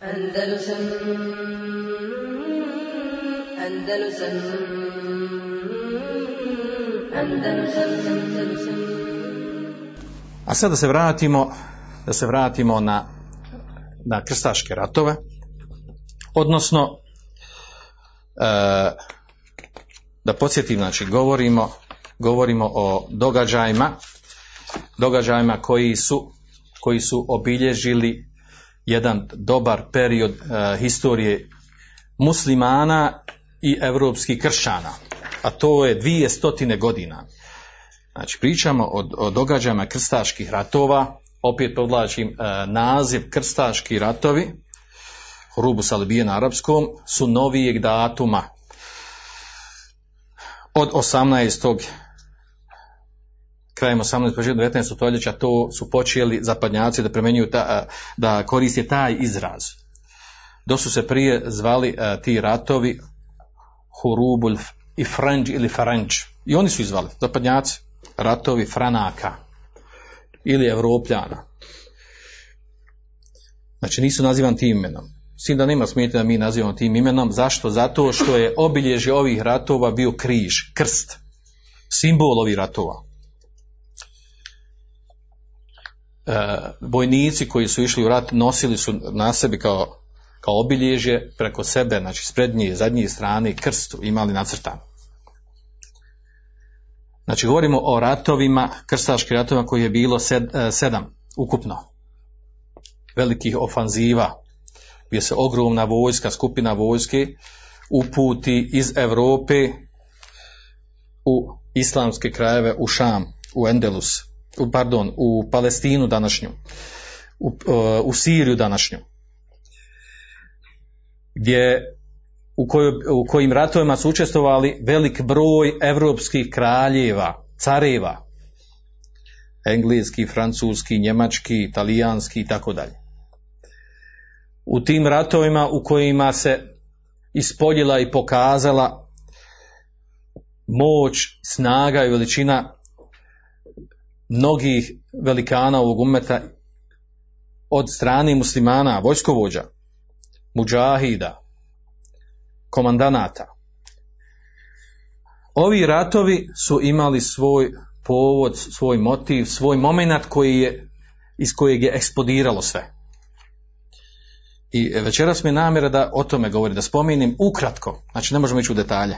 Andalusam Andalusam A sada se vratimo, da se vratimo na, na krstaške ratove, odnosno e, da podsjetim, znači govorimo, govorimo o događajima, događajima koji su, koji su obilježili jedan dobar period e, historije muslimana i europskih kršćana, a to je dvije stotine godina. Znači, pričamo o, o događajima krstaških ratova, opet podlačim e, naziv krstaški ratovi, rubu salibije na arapskom, su novijeg datuma od 18. krajem 18. početkom 19. stoljeća to su počeli zapadnjaci da primjenjuju ta, da koriste taj izraz. Do su se prije zvali a, ti ratovi Hurubul i Franđ ili Faranđ. I oni su izvali, zapadnjaci, ratovi Franaka ili Evropljana. Znači nisu nazivan tim imenom. S tim da nema smetnje da mi nazivamo tim imenom. Zašto? Zato što je obilježje ovih ratova bio križ, krst, simbol ovih ratova. E, vojnici koji su išli u rat nosili su na sebi kao, kao obilježje preko sebe, znači s prednje i zadnje strane krst imali nacrtan. Znači govorimo o ratovima, krstaškim ratovima koji je bilo sed, e, sedam ukupno. Velikih ofanziva, gdje se ogromna vojska, skupina vojske uputi iz Europe u islamske krajeve, u Šam, u Endelus, pardon, u Palestinu današnju, u, u Siriju današnju, gdje u, kojoj, u kojim ratovima su učestvovali velik broj evropskih kraljeva, careva, engleski, francuski, njemački, italijanski i tako dalje. U tim ratovima u kojima se ispoljila i pokazala moć, snaga i veličina mnogih velikana ovog umeta od strane muslimana, vojskovođa, muđahida, komandanata. Ovi ratovi su imali svoj povod, svoj motiv, svoj moment koji je, iz kojeg je eksplodiralo sve. I večeras mi je namjera da o tome govori, da spomenim ukratko, znači ne možemo ići u detalje,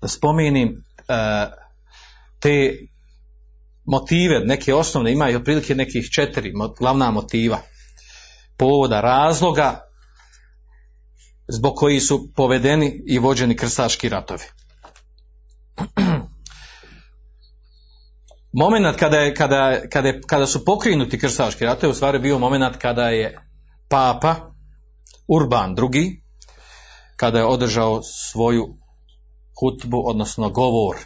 da spomenim uh, te motive, neke osnovne, ima i otprilike nekih četiri glavna motiva, povoda, razloga zbog koji su povedeni i vođeni krstaški ratovi. moment kada, je, kada, kada, je, kada su pokrenuti krstaški ratovi, u stvari bio moment kada je papa Urban II, kada je održao svoju hutbu, odnosno govor,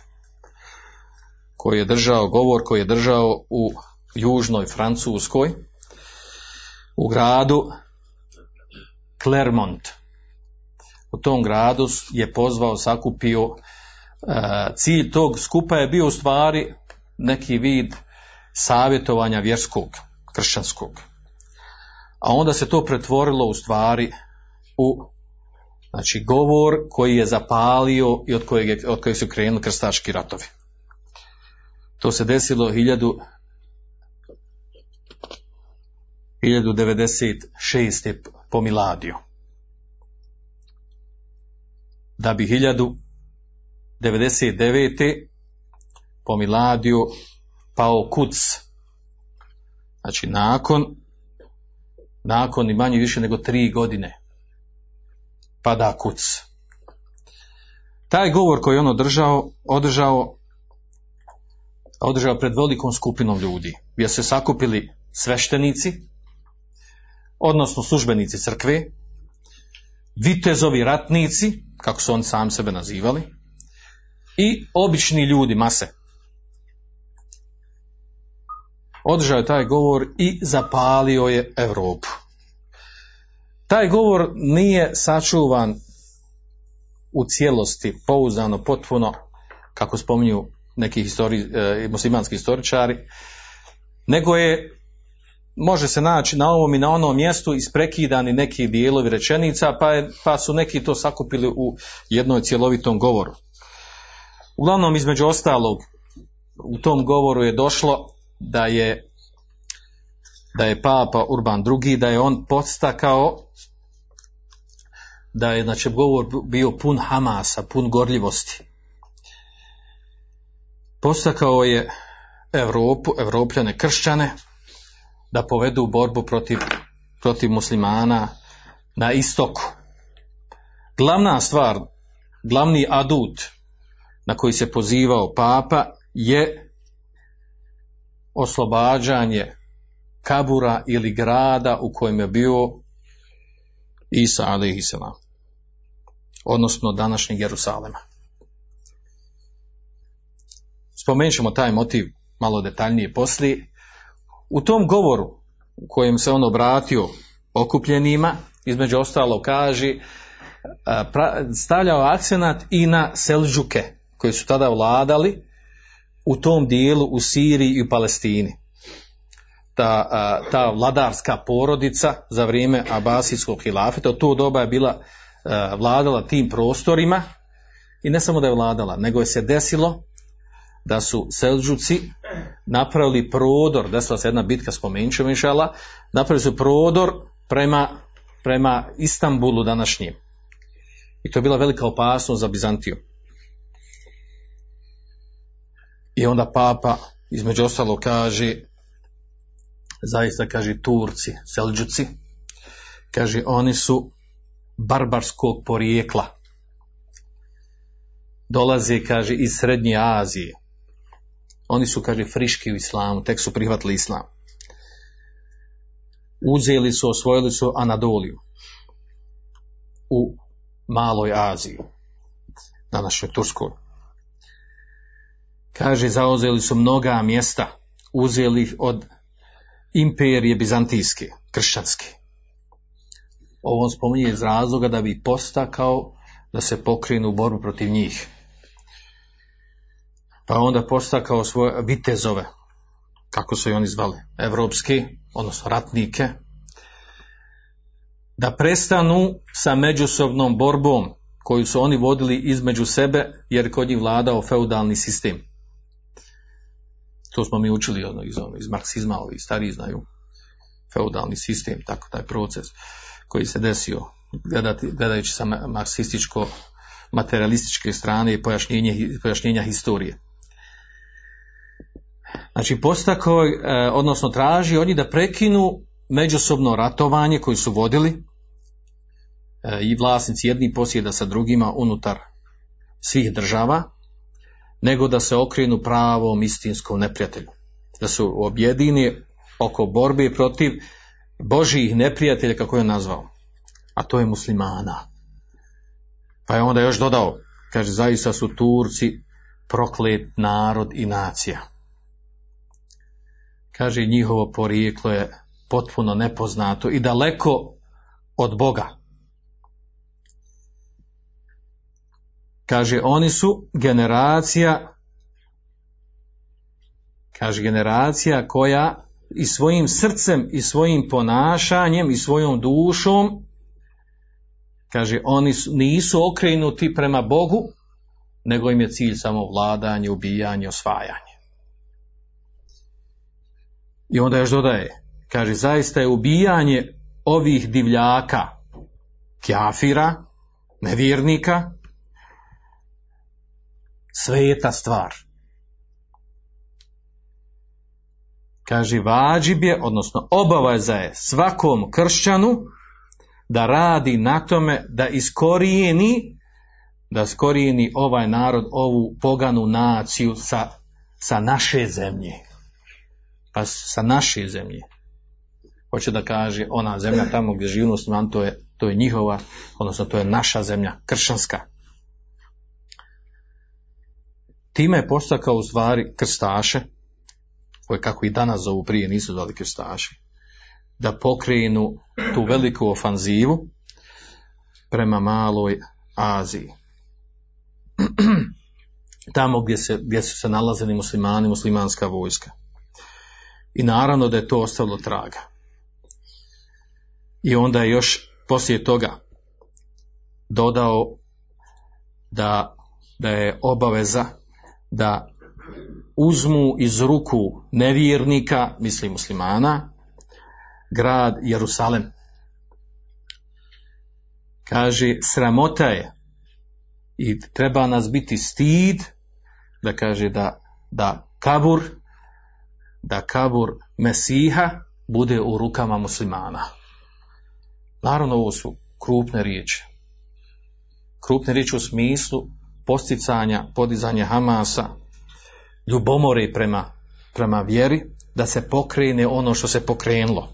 koji je držao, govor koji je držao u južnoj Francuskoj, u gradu Clermont. U tom gradu je pozvao, sakupio, e, cilj tog skupa je bio u stvari neki vid savjetovanja vjerskog, kršćanskog a onda se to pretvorilo u stvari u znači govor koji je zapalio i od kojeg, je, od kojeg su krenuli krstaški ratovi. To se desilo 1000 1096. po Miladiju. Da bi 1099. po Miladiju pao kuc. Znači nakon nakon ni manje više nego tri godine pada kuc. Taj govor koji je on održao, održao, održao pred velikom skupinom ljudi, gdje se sakupili sveštenici, odnosno službenici crkve, vitezovi ratnici, kako su oni sami sebe nazivali, i obični ljudi, mase. održao je taj govor i zapalio je Europu. Taj govor nije sačuvan u cijelosti, pouzdano, potpuno, kako spominju neki histori, e, muslimanski historičari, nego je može se naći na ovom i na onom mjestu isprekidani neki dijelovi rečenica, pa, je, pa su neki to sakupili u jednoj cjelovitom govoru. Uglavnom, između ostalog, u tom govoru je došlo da je da je Papa Urban II, da je on podstakao da je znači govor bio pun hamasa, pun gorljivosti. Postakao je Europu, Evropljane, kršćane da povedu borbu protiv, protiv muslimana na istoku. Glavna stvar, glavni adut na koji se pozivao papa je oslobađanje kabura ili grada u kojem je bio Isa a.s. odnosno današnjeg Jerusalema. Spomenut ćemo taj motiv malo detaljnije poslije. U tom govoru u kojem se on obratio okupljenima, između ostalo kaže, stavljao akcenat i na Selđuke, koji su tada vladali u tom dijelu u Siriji i u Palestini. Ta, ta vladarska porodica za vrijeme Abasijskog hilafeta, u to doba je bila vladala tim prostorima i ne samo da je vladala, nego je se desilo da su Selđuci napravili prodor, desila se jedna bitka, spomenut ćemo napravili su prodor prema, prema Istanbulu današnjem. I to je bila velika opasnost za Bizantiju. I onda papa između ostalo kaže, zaista kaže Turci, Selđuci, kaže oni su barbarskog porijekla. Dolaze, kaže, iz Srednje Azije. Oni su, kaže, friški u islamu, tek su prihvatili islam. Uzeli su, osvojili su Anadoliju u Maloj Aziji, na našoj Turskoj. Kaže, zauzeli su mnoga mjesta, uzeli od imperije bizantijske, kršćanske. Ovo spominje iz razloga da bi postakao da se pokrenu u borbu protiv njih. Pa onda postakao svoje vitezove, kako su i oni zvali, evropski, odnosno ratnike, da prestanu sa međusobnom borbom koju su oni vodili između sebe, jer kod njih vladao feudalni sistem. To smo mi učili ono, iz, iz marksizma, ovi stariji znaju feudalni sistem, tako taj proces koji se desio gledati, gledajući sa marksističko materialističke strane i pojašnjenja historije. Znači postakao, e, odnosno traži oni da prekinu međusobno ratovanje koji su vodili e, i vlasnici jedni posjeda sa drugima unutar svih država, nego da se okrenu pravom istinskom neprijatelju. Da su objedini oko borbe protiv Božijih neprijatelja, kako je nazvao. A to je muslimana. Pa je onda još dodao, kaže, zaista su Turci proklet narod i nacija. Kaže, njihovo porijeklo je potpuno nepoznato i daleko od Boga. Kaže, oni su generacija, kaže, generacija koja i svojim srcem i svojim ponašanjem i svojom dušom, kaže, oni su, nisu okrenuti prema Bogu, nego im je cilj samo vladanje, ubijanje, osvajanje. I onda još dodaje, kaže, zaista je ubijanje ovih divljaka, kjafira, nevjernika, sveta stvar. Kaže, vađib je, odnosno obaveza je svakom kršćanu da radi na tome da iskorijeni da iskorijeni ovaj narod, ovu poganu naciju sa, sa naše zemlje. Pa sa naše zemlje. Hoće da kaže ona zemlja tamo gdje živi musliman, to je, to je njihova, odnosno to je naša zemlja, kršćanska. Time je postakao u stvari krstaše, koje kako i danas zovu prije nisu zvali krstaši, da pokrenu tu veliku ofanzivu prema maloj Aziji. Tamo gdje, se, gdje su se nalazili muslimani, muslimanska vojska. I naravno da je to ostavilo traga. I onda je još poslije toga dodao da, da je obaveza da uzmu iz ruku nevjernika, misli muslimana, grad Jerusalem. Kaže, sramota je i treba nas biti stid da kaže da, da kabur da kabur Mesiha bude u rukama muslimana. Naravno ovo su krupne riječi. Krupne riječi u smislu posticanja, podizanja Hamasa, ljubomore prema, prema vjeri, da se pokrene ono što se pokrenulo.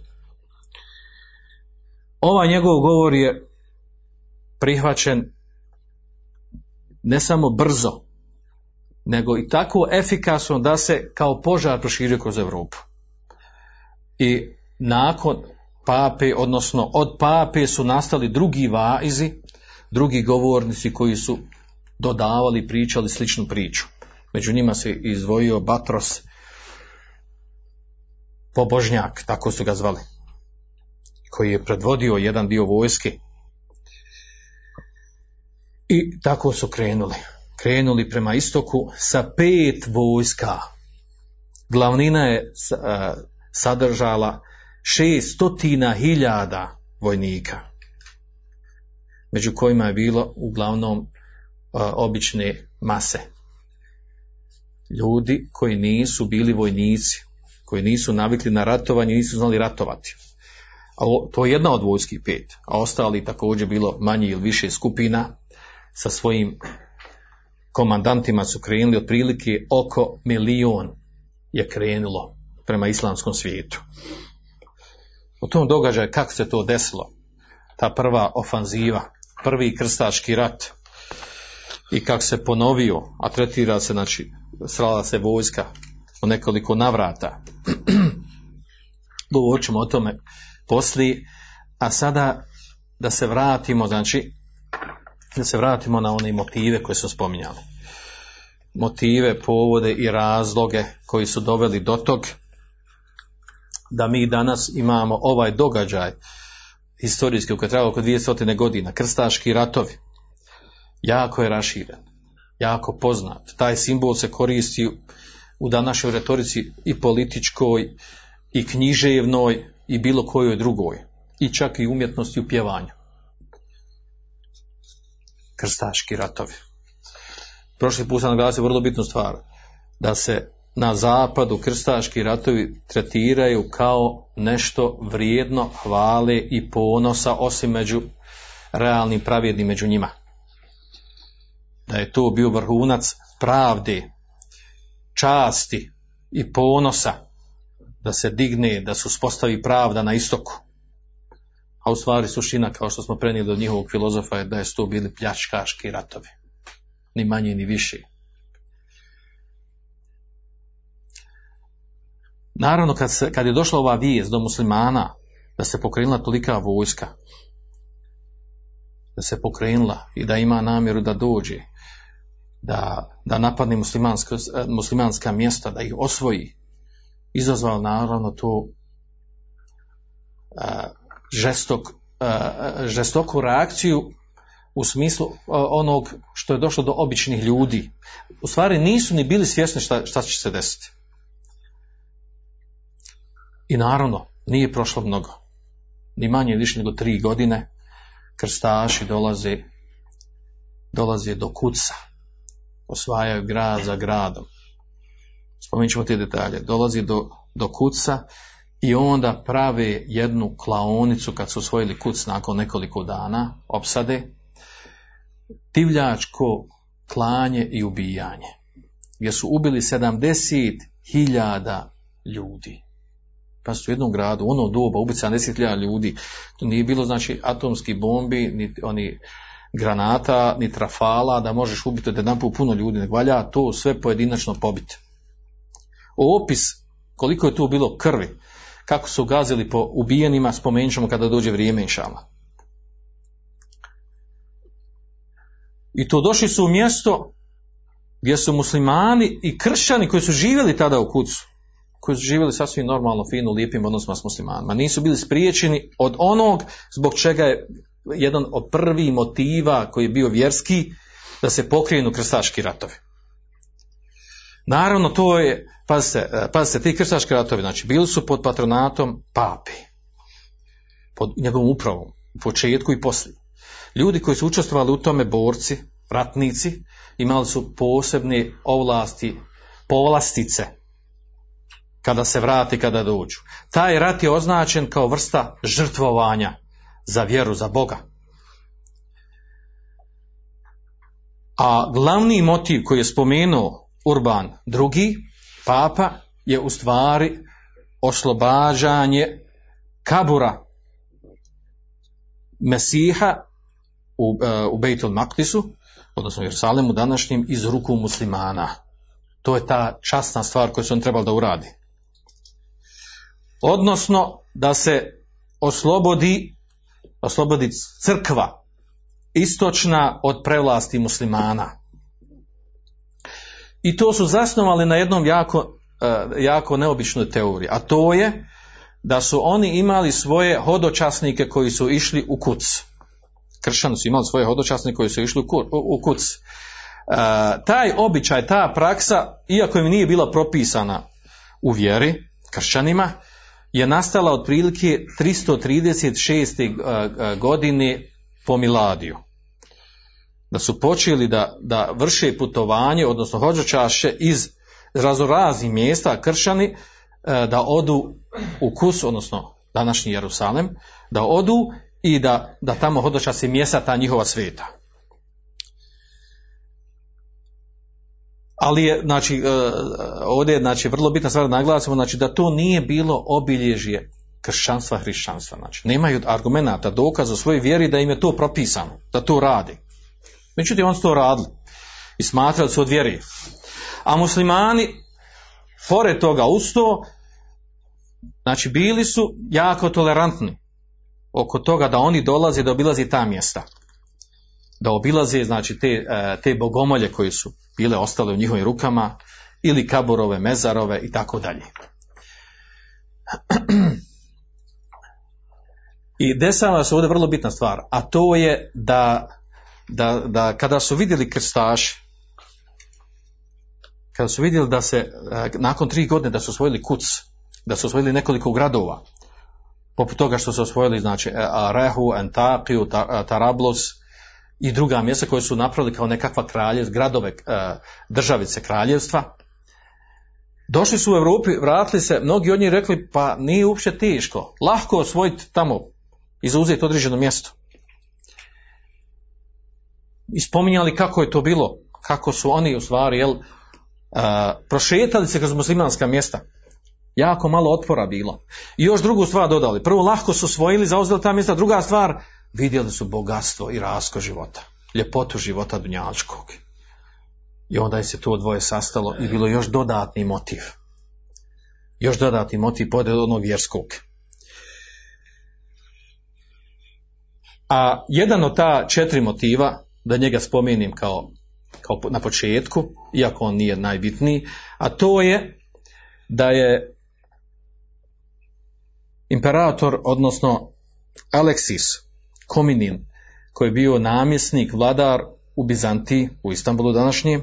Ovaj njegov govor je prihvaćen ne samo brzo, nego i tako efikasno da se kao požar proširio kroz Europu. I nakon pape, odnosno od pape su nastali drugi vaizi, drugi govornici koji su dodavali, pričali sličnu priču. Među njima se izdvojio Batros, pobožnjak, tako su ga zvali, koji je predvodio jedan dio vojske. I tako su krenuli. Krenuli prema istoku sa pet vojska. Glavnina je sadržala šestotina hiljada vojnika, među kojima je bilo uglavnom obične mase. Ljudi koji nisu bili vojnici, koji nisu navikli na ratovanje, nisu znali ratovati. A to je jedna od vojskih pet, a ostali također bilo manje ili više skupina sa svojim komandantima su krenuli otprilike oko milion je krenulo prema islamskom svijetu. U tom događaju kako se to desilo, ta prva ofanziva, prvi krstaški rat i kako se ponovio, a tretira se, znači, srala se vojska u nekoliko navrata. Govorit ćemo o tome poslije, a sada da se vratimo, znači, da se vratimo na one motive koje smo spominjali. Motive, povode i razloge koji su doveli do tog da mi danas imamo ovaj događaj historijski koji je oko 200 godina, krstaški ratovi, jako je raširen, jako poznat. Taj simbol se koristi u današnjoj retorici i političkoj, i književnoj, i bilo kojoj drugoj. I čak i umjetnosti u pjevanju. Krstaški ratovi. Prošli put sam naglasio vrlo bitnu stvar. Da se na zapadu krstaški ratovi tretiraju kao nešto vrijedno hvale i ponosa osim među realnim pravjednim među njima. Da je to bio vrhunac pravde, časti i ponosa da se digne, da se uspostavi pravda na istoku. A u stvari suština, kao što smo prenijeli od njihovog filozofa, je da je to bili pljačkaški ratovi. Ni manje ni više. Naravno, kad, se, kad je došla ova vijest do muslimana, da se pokrenula tolika vojska, da se pokrenula i da ima namjeru da dođe, da, da napadne muslimanska, mjesta, da ih osvoji, izazvao naravno a, žestok, a, žestoku reakciju u smislu onog što je došlo do običnih ljudi. U stvari nisu ni bili svjesni šta, šta će se desiti. I naravno, nije prošlo mnogo. Ni manje više nego tri godine krstaši dolaze, dolaze do kuca. Osvajaju grad za gradom. Spomenut ćemo te detalje. Dolazi do, do kuca i onda prave jednu klaonicu kad su osvojili kuc nakon nekoliko dana, opsade, divljačko klanje i ubijanje. Gdje su ubili 70.000 ljudi pa su u jednom gradu, u ono doba ubiti 70.000 ljudi, to nije bilo znači atomski bombi, ni oni granata, ni trafala, da možeš ubiti od jedan puno ljudi, nego valja to sve pojedinačno pobiti. Opis koliko je tu bilo krvi, kako su gazili po ubijenima, spomenut ćemo kada dođe vrijeme inšala. I to došli su u mjesto gdje su muslimani i kršćani koji su živjeli tada u kucu, koji su živjeli sasvim normalno, fino, lijepim odnosima s muslimanima. Nisu bili spriječeni od onog zbog čega je jedan od prvih motiva koji je bio vjerski da se pokrenu krstaški ratovi. Naravno, to je, pazite, pazite, ti krstaški ratovi, znači, bili su pod patronatom papi, pod njegovom upravom, u početku i poslije. Ljudi koji su učestvovali u tome, borci, ratnici, imali su posebne ovlasti, povlastice, kada se vrati, kada dođu. Taj rat je označen kao vrsta žrtvovanja za vjeru, za Boga. A glavni motiv koji je spomenuo Urban drugi, papa, je u stvari oslobađanje kabura Mesiha u, uh, u Bejtul Maktisu, odnosno Jerusalemu današnjim, iz ruku muslimana. To je ta časna stvar koju su on trebali da uradi. Odnosno, da se oslobodi, oslobodi crkva istočna od prevlasti muslimana. I to su zasnovali na jednom jako, jako neobičnoj teoriji, a to je da su oni imali svoje hodočasnike koji su išli u kuc. Kršćani su imali svoje hodočasnike koji su išli u kuc. taj običaj, ta praksa, iako im nije bila propisana u vjeri, kršćanima, je nastala otprilike 336. godine po Miladiju. Da su počeli da, da vrše putovanje, odnosno hođočašće iz razoraznih mjesta kršćani, da odu u Kus, odnosno današnji Jerusalem, da odu i da, da tamo hodočasi mjesta ta njihova sveta. Ali je, znači, ovdje je znači, vrlo bitna stvar da naglasimo, znači, da to nije bilo obilježje kršćanstva, hrišćanstva. Znači, nemaju argumenata, dokaza o svojoj vjeri da im je to propisano, da to radi. Međutim, on su to radili i smatrali su od vjeri. A muslimani, pored toga usto, znači bili su jako tolerantni oko toga da oni dolaze da obilazi ta mjesta. Da obilaze znači te, te bogomolje koji su bile ostale u njihovim rukama ili kaburove, mezarove i tako dalje. I desala se ovdje vrlo bitna stvar, a to je da, da, da kada su vidjeli krstaši, kada su vidjeli da se nakon tri godine da su osvojili kuc, da su osvojili nekoliko gradova, poput toga što su osvojili znači Rehu, Antakiju, Tarablos i druga mjesta koje su napravili kao nekakva kraljev, gradove, državice kraljevstva. Došli su u Europi, vratili se, mnogi od njih rekli pa nije uopće teško, lahko osvojiti tamo i zauzeti određeno mjesto. I spominjali kako je to bilo, kako su oni u stvari, jel, prošetali se kroz muslimanska mjesta, jako malo otpora bilo. I još drugu stvar dodali. Prvo, lahko su svojili, zauzeli ta mjesta. Druga stvar, vidjeli su bogatstvo i rasko života. Ljepotu života dunjačkog. I onda je se to dvoje sastalo i bilo još dodatni motiv. Još dodatni motiv pored onog vjerskog. A jedan od ta četiri motiva, da njega spomenim kao, kao na početku, iako on nije najbitniji, a to je da je imperator, odnosno Aleksis Kominin, koji je bio namjesnik, vladar u Bizantiji, u Istanbulu današnje,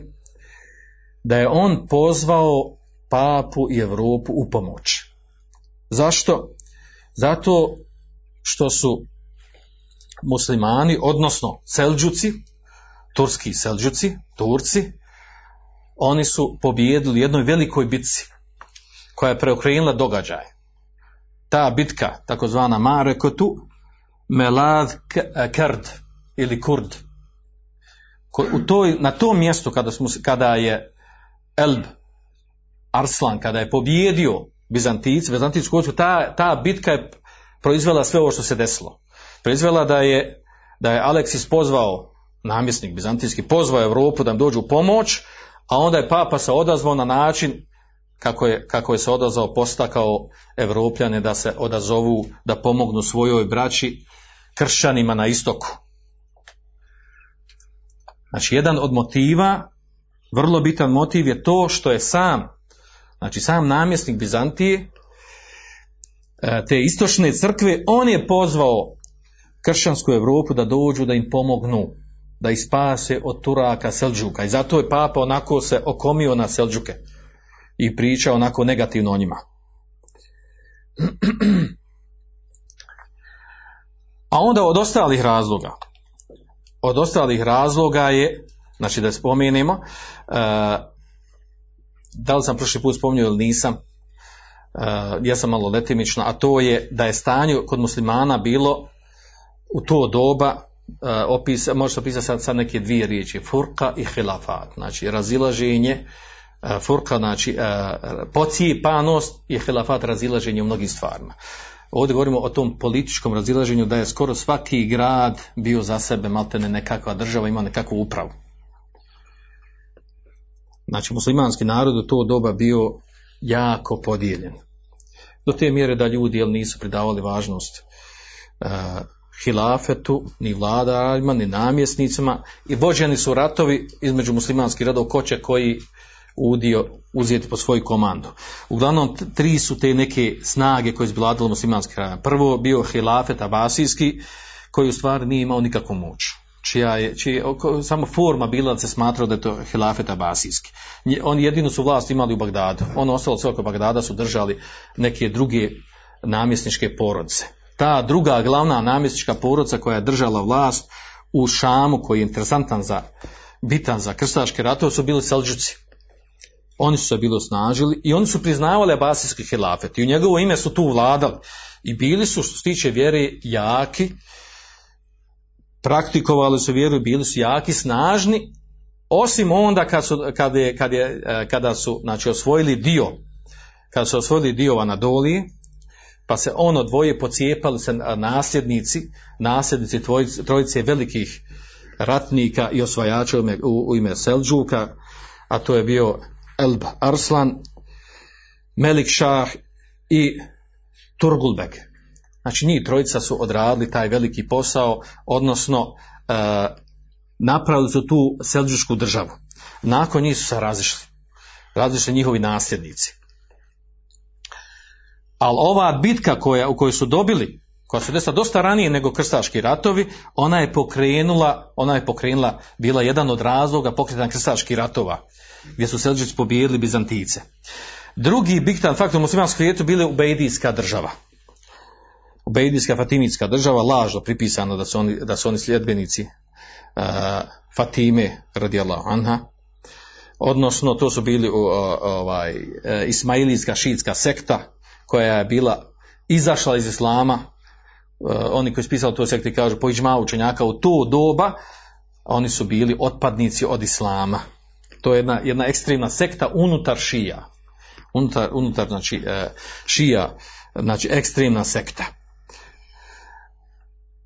da je on pozvao papu i Europu u pomoć. Zašto? Zato što su muslimani, odnosno selđuci, turski selđuci, turci, oni su pobijedili jednoj velikoj bitci koja je preokrenula događaje ta bitka, takozvana Marekotu, Melad Kerd ili Kurd. U toj, na tom mjestu kada, smo, kada je Elb, Arslan, kada je pobjedio Bizantici, Bizantijsku vojsku, ta, ta bitka je proizvela sve ovo što se desilo. Proizvela da je, da je Aleksis pozvao, namjesnik bizantijski, pozvao Europu da im dođu u pomoć, a onda je papa se odazvao na način kako je, kako je se odazvao postakao Evropljane da se odazovu, da pomognu svojoj braći kršćanima na istoku. Znači, jedan od motiva, vrlo bitan motiv je to što je sam, Znači sam namjesnik Bizantije, e, te istočne crkve, on je pozvao kršćansku Europu da dođu da im pomognu, da ih spase od Turaka, Selđuka. I zato je papa onako se okomio na Selđuke i pričao onako negativno o njima. A onda od ostalih razloga, od ostalih razloga je, znači da spomenemo, uh, da li sam prošli put spominjao ili nisam, uh, ja sam malo letimično, a to je da je stanje kod muslimana bilo u to doba uh, opisa, može opisati sad, sad neke dvije riječi, furka i hilafat, znači razilaženje, uh, furka znači uh, pocijepanost i hilafat razilaženje u mnogim stvarima. Ovdje govorimo o tom političkom razilaženju da je skoro svaki grad bio za sebe maltene nekakva država, ima nekakvu upravu. Znači muslimanski narod u to doba bio jako podijeljen. Do te mjere da ljudi jel, nisu pridavali važnost hilafetu, ni vladarima, ni namjesnicima i vođeni su ratovi između muslimanskih radova koće koji udio uzeti po svoju komandu. Uglavnom, tri su te neke snage koje izbladalo muslimanski kraj. Prvo bio hilafet abasijski, koji u stvari nije imao nikakvu moć. Čija je, čija je samo forma bila da se smatrao da je to hilafet abasijski. Oni jedinu su vlast imali u Bagdadu. Ono ostalo sve Bagdada su držali neke druge namjesničke porodce. Ta druga glavna namjesnička porodca koja je držala vlast u Šamu, koji je interesantan za bitan za krstaške ratove, su bili Selđuci. Oni su se bilo snažili i oni su priznavali abasijski hilafet. I u njegovo ime su tu vladali. I bili su što se tiče vjere jaki. Praktikovali su vjeru i bili su jaki, snažni. Osim onda kad su, kad je, kad je, kada su znači, osvojili dio kada su osvojili dio Anadolije pa se ono dvoje pocijepali se nasljednici nasljednici trojice, velikih ratnika i osvajača u, u ime Selđuka a to je bio Elb Arslan, Melik Šah i Turgulbek. Znači njih trojica su odradili taj veliki posao, odnosno e, napravili su tu selđušku državu. Nakon njih su se razišli. Razišli njihovi nasljednici. Ali ova bitka koja, u kojoj su dobili, koja se desila dosta ranije nego krstaški ratovi, ona je pokrenula, ona je pokrenula, bila jedan od razloga pokretanja krstaških ratova gdje su Selđici pobijedili Bizantice. Drugi bitan faktor u muslimanskom svijetu bile Ubejdijska država. Ubejdijska Fatimitska država, lažno pripisano da su oni, da su oni sljedbenici uh, Fatime radijallahu anha. Odnosno, to su bili uh, ovaj, uh, Ismailijska šiitska sekta koja je bila izašla iz Islama. Uh, oni koji su pisali to sekti kažu po iđma učenjaka u to doba oni su bili otpadnici od Islama to je jedna, jedna ekstremna sekta unutar šija. Unutar, unutar znači, e, šija, znači ekstremna sekta.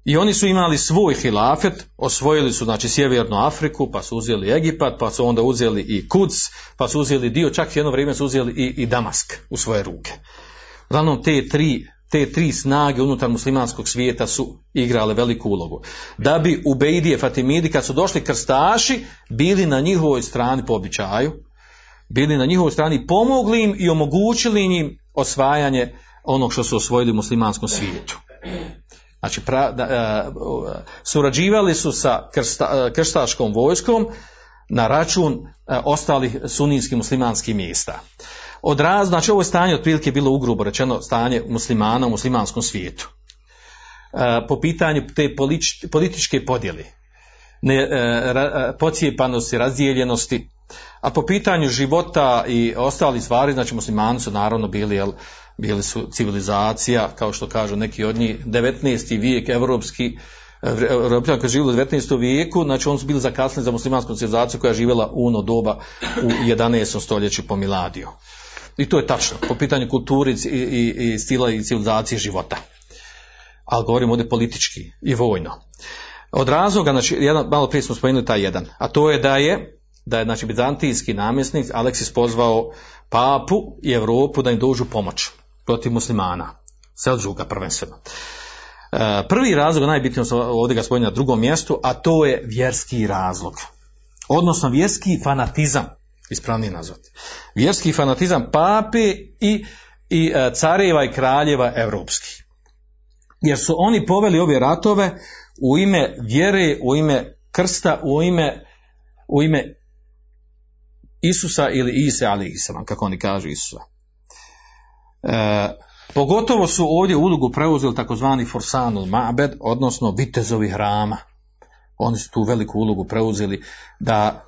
I oni su imali svoj hilafet, osvojili su znači sjevernu Afriku, pa su uzeli Egipat, pa su onda uzeli i Kuc, pa su uzeli dio, čak jedno vrijeme su uzeli i, i Damask u svoje ruke. Uglavnom te tri te tri snage unutar muslimanskog svijeta su igrale veliku ulogu. Da bi u Bejdije Fatimidi kad su došli krstaši bili na njihovoj strani po običaju, bili na njihovoj strani pomogli im i omogućili im osvajanje onog što su osvojili u muslimanskom svijetu. Znači, pra, da, uh, surađivali su sa krsta, uh, krstaškom vojskom na račun uh, ostalih suninskih muslimanskih mjesta. Od raz, znači ovo stanje otprilike bilo ugrubo rečeno stanje muslimana u muslimanskom svijetu. E, po pitanju te politič, političke podjele, ne, e, ra, pocijepanosti, razdijeljenosti, a po pitanju života i ostali stvari, znači muslimani su naravno bili, jel, bili su civilizacija, kao što kažu neki od njih, 19. vijek, evropski, Europljani koji živjeli u 19. vijeku, znači oni su bili zakasnili za muslimansku civilizaciju koja je živjela u ono doba u 11. stoljeću po Miladiju. I to je tačno, po pitanju kulturi i, i, i stila i civilizacije života. Ali govorimo ovdje politički i vojno. Od razloga, znači, jedan, malo prije smo spomenuli taj jedan, a to je da je, da je znači, bizantijski namjesnik Aleksis pozvao papu i Evropu da im dođu pomoć protiv muslimana. Selđuka prvenstveno. E, prvi razlog, najbitniji ovdje ga spomenuo na drugom mjestu, a to je vjerski razlog. Odnosno vjerski fanatizam ispravnije nazvati. Vjerski fanatizam pape i, i e, careva i kraljeva europskih. Jer su oni poveli ove ratove u ime vjere, u ime krsta, u ime, u ime Isusa ili Ise ali Isra, kako oni kažu Isusa. E, pogotovo su ovdje ulogu preuzeli takozvani Forsanul Mabed, odnosno vitezovi hrama. Oni su tu veliku ulogu preuzeli da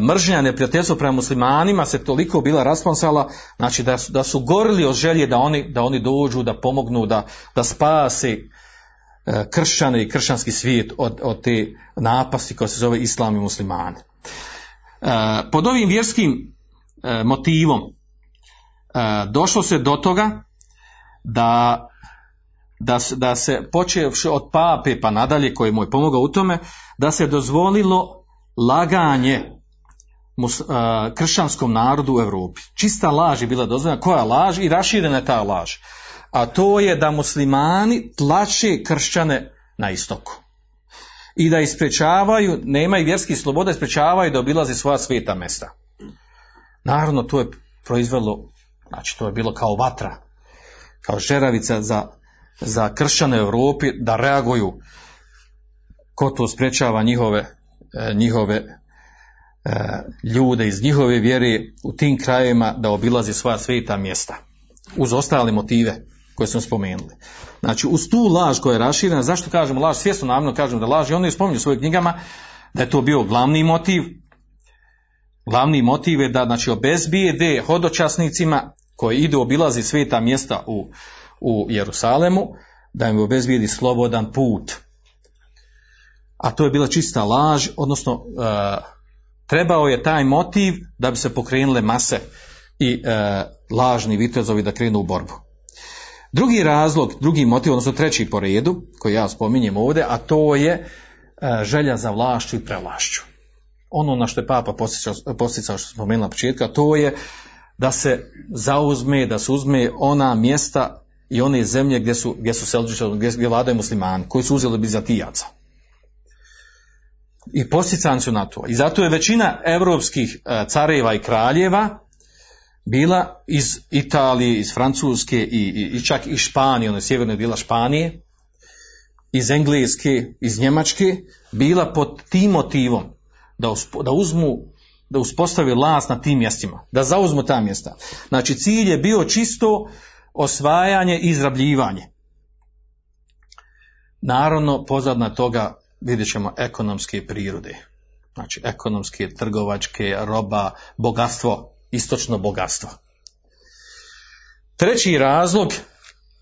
mržnja neprijateljstva prema muslimanima se toliko bila rasponsala, znači da su, da su gorili od želje da oni, da oni dođu, da pomognu, da, da spase e, kršćane i kršćanski svijet od, od te napasti koja se zove islam i muslimani. E, pod ovim vjerskim motivom došlo se do toga da da, da se počevši od pape pa nadalje koji mu je pomogao u tome, da se dozvolilo laganje mus, kršćanskom narodu u Europi. Čista laž je bila dozvoljena. Koja laž? I raširena je ta laž. A to je da muslimani tlače kršćane na istoku. I da isprečavaju, nemaju vjerskih sloboda, isprečavaju da obilaze svoja sveta mesta. Naravno, to je proizvelo, znači to je bilo kao vatra, kao žeravica za za kršćane u Europi da reaguju ko to sprečava njihove, njihove e, ljude iz njihove vjere u tim krajevima da obilazi svoja sveta mjesta uz ostale motive koje smo spomenuli. Znači, uz tu laž koja je raširena, zašto kažemo laž, svjesno namjerno kažemo da laž, i oni spominju u svojim knjigama da je to bio glavni motiv. Glavni motiv je da znači, obezbijede hodočasnicima koji idu obilazi sveta mjesta u, u Jerusalemu, da im obezbijedi slobodan put. A to je bila čista laž, odnosno e, trebao je taj motiv da bi se pokrenule mase i e, lažni vitezovi da krenu u borbu. Drugi razlog, drugi motiv, odnosno treći po redu, koji ja spominjem ovdje, a to je e, želja za vlašću i prevlašću. Ono na što je Papa posticao, što smo spomenuli na početku, to je da se zauzme, da se uzme ona mjesta i one zemlje gdje su, gdje su gdje, gdje vladaju muslimani, koji su uzeli bizatijaca. I posticani su na to. I zato je većina europskih e, careva i kraljeva bila iz Italije, iz Francuske i, i, i čak iz Španije, ono sjeverne dijela Španije, iz Engleske, iz Njemačke, bila pod tim motivom da, da uzmu da uspostavi vlast na tim mjestima, da zauzmu ta mjesta. Znači cilj je bio čisto osvajanje i izrabljivanje. Naravno, pozadna toga vidjet ćemo ekonomske prirode. Znači, ekonomske, trgovačke, roba, bogatstvo, istočno bogatstvo. Treći razlog,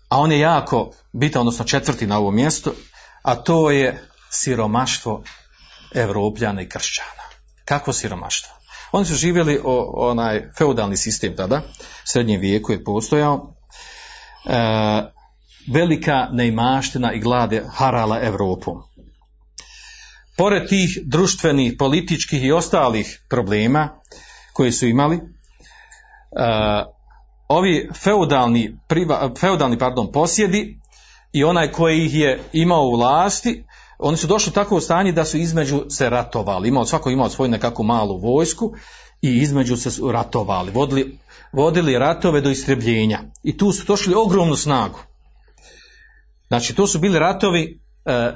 a on je jako bitan, odnosno četvrti na ovom mjestu, a to je siromaštvo Evropljana i kršćana. Kako siromaštvo? Oni su živjeli o, onaj feudalni sistem tada, srednjem vijeku je postojao, e, velika neimaština i glade harala Europom. Pored tih društvenih, političkih i ostalih problema koji su imali, e, ovi feudalni, feudalni pardon, posjedi i onaj koji ih je imao u vlasti, oni su došli u takvo stanje da su između se ratovali. Imao, svako imao svoju nekakvu malu vojsku i između se ratovali. Vodili vodili ratove do istrebljenja. I tu su došli ogromnu snagu. Znači, to su bili ratovi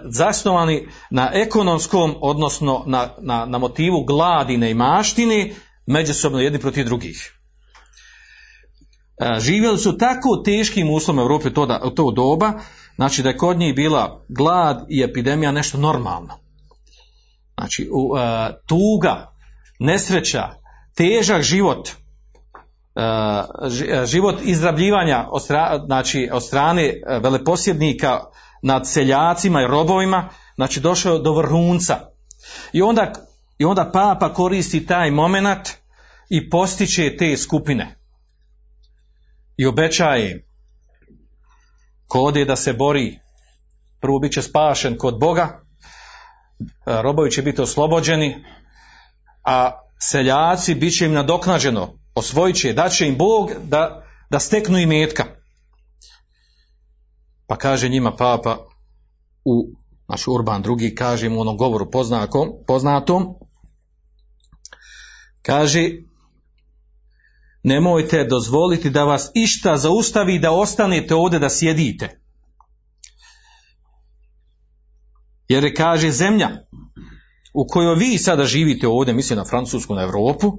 zasnovani na ekonomskom, odnosno na, na, na motivu gladine i maštine, međusobno jedni protiv drugih. E, živjeli su tako teškim uslovima u Europi to, da, to doba, znači da je kod njih bila glad i epidemija nešto normalno. Znači, u, e, tuga, nesreća, težak život, E, život izrabljivanja od, znači, od strane e, veleposjednika nad seljacima i robovima, znači došao do vrhunca. I onda, I onda papa koristi taj moment i postiče te skupine. I obećaje im, ko da se bori, prvo bit će spašen kod Boga, robovi će biti oslobođeni, a seljaci bit će im nadoknađeno osvojit će, dat će im Bog da, da steknu i metka. Pa kaže njima papa u naš Urban drugi kaže mu u onom govoru poznatom, poznatom Kaže, nemojte dozvoliti da vas išta zaustavi da ostanete ovdje da sjedite. Jer je, kaže zemlja u kojoj vi sada živite ovdje, mislim na Francusku, na Europu,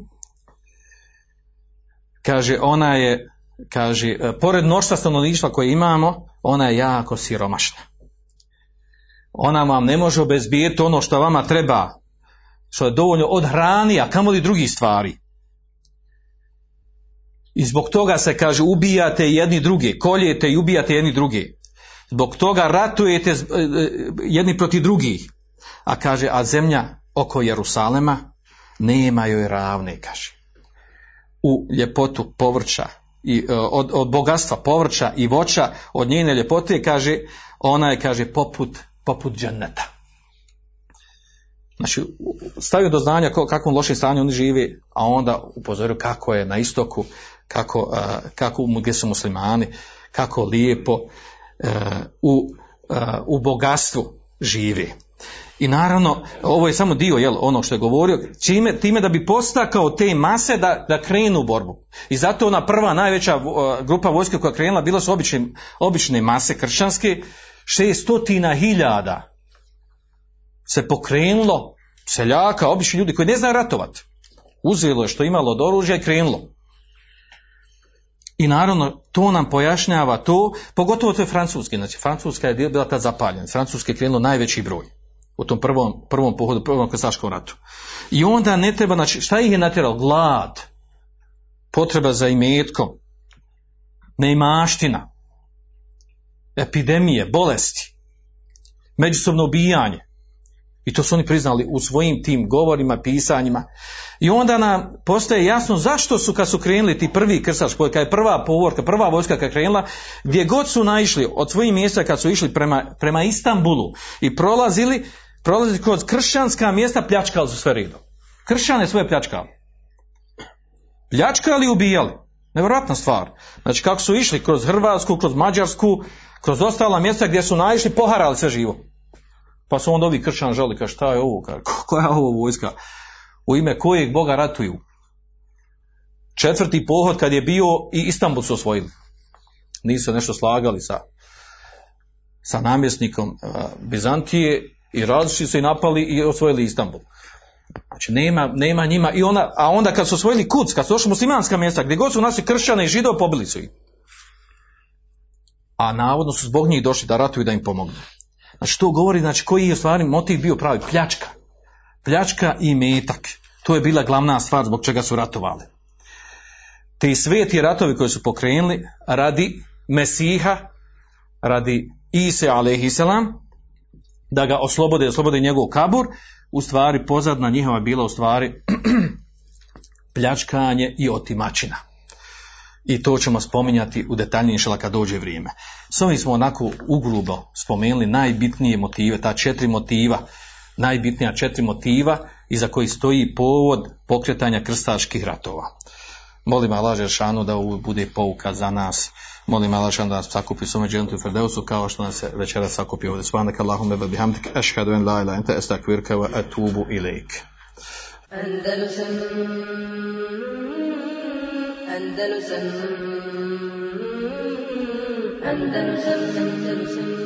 kaže ona je, kaže, pored mnoštva stanovništva koje imamo, ona je jako siromašna. Ona vam ne može obezbijeti ono što vama treba, što je dovoljno od hrani, a kamoli drugih stvari. I zbog toga se kaže ubijate jedni druge, koljete i ubijate jedni druge. Zbog toga ratujete e, e, jedni protiv drugih. A kaže, a zemlja oko Jerusalema nema joj ravne, kaže. U ljepotu povrća, i, e, od, od bogatstva povrća i voća, od njene ljepote, kaže, ona je, kaže, poput, poput dženneta. Znači, stavio do znanja kakvom lošem stanju oni žive, a onda upozorio kako je na istoku, kako, kako gdje su muslimani, kako lijepo u, u bogatstvu živi. I naravno, ovo je samo dio jel, ono što je govorio, čime, time da bi postakao te mase da, da krenu u borbu. I zato ona prva najveća grupa vojske koja krenula bila su obične, obične mase kršćanske, šestotina hiljada se pokrenulo seljaka, obični ljudi koji ne znaju ratovati. Uzelo je što imalo od oružja i krenulo. I naravno, to nam pojašnjava to, pogotovo to je francuski, znači Francuska je bila tad zapaljena, Francuski je krenulo najveći broj u tom prvom, prvom pohodu, prvom krstaškom ratu. I onda ne treba, znači, šta ih je natjeralo? Glad, potreba za imetkom, neimaština, epidemije, bolesti, međusobno ubijanje. I to su oni priznali u svojim tim govorima, pisanjima. I onda nam postaje jasno zašto su kad su krenuli ti prvi krstaš, kad je prva povorka, prva vojska kad krenula, gdje god su naišli od svojih mjesta kad su išli prema, prema Istanbulu i prolazili, prolazili kroz kršćanska mjesta, pljačkali su sve redom. Kršćane svoje pljačkali. Pljačkali i ubijali. Nevjerojatna stvar. Znači kako su išli kroz Hrvatsku, kroz Mađarsku, kroz ostala mjesta gdje su naišli, poharali sve živo. Pa su onda ovi kršćan žali, kao šta je ovo, koja je ovo vojska, u ime kojeg Boga ratuju. Četvrti pohod kad je bio i Istanbul su osvojili. Nisu nešto slagali sa, sa namjesnikom Bizantije i različiti su i napali i osvojili Istanbul. Znači nema, nema njima i ona, a onda kad su osvojili Kuc, kad su došli muslimanska mjesta, gdje god su naši kršćane i židov pobili su ih. A navodno su zbog njih došli da ratuju da im pomognu. Znači to govori znači koji je stvari motiv bio pravi pljačka. Pljačka i metak. To je bila glavna stvar zbog čega su ratovali. Te sveti ratovi koji su pokrenuli radi Mesiha, radi Ise alaihissalam, da ga oslobode, oslobode njegov kabur, u stvari pozadna njihova bila u stvari pljačkanje i otimačina i to ćemo spominjati u detaljnije šala kad dođe vrijeme. S ovim smo onako ugrubo spomenuli najbitnije motive, ta četiri motiva, najbitnija četiri motiva iza koji stoji povod pokretanja krstaških ratova. Molim Allah Žešanu da ovo bude pouka za nas. Molim Allah Žešanu da nas sakupi s omeđenom u Ferdeusu kao što nas se večera sakupi ovdje. Svanak Allahumma wa bihamdik ashhadu an la ilaha anta astaghfiruka wa atubu ilaik. Andalusam Andalusam Andalusam Andalusam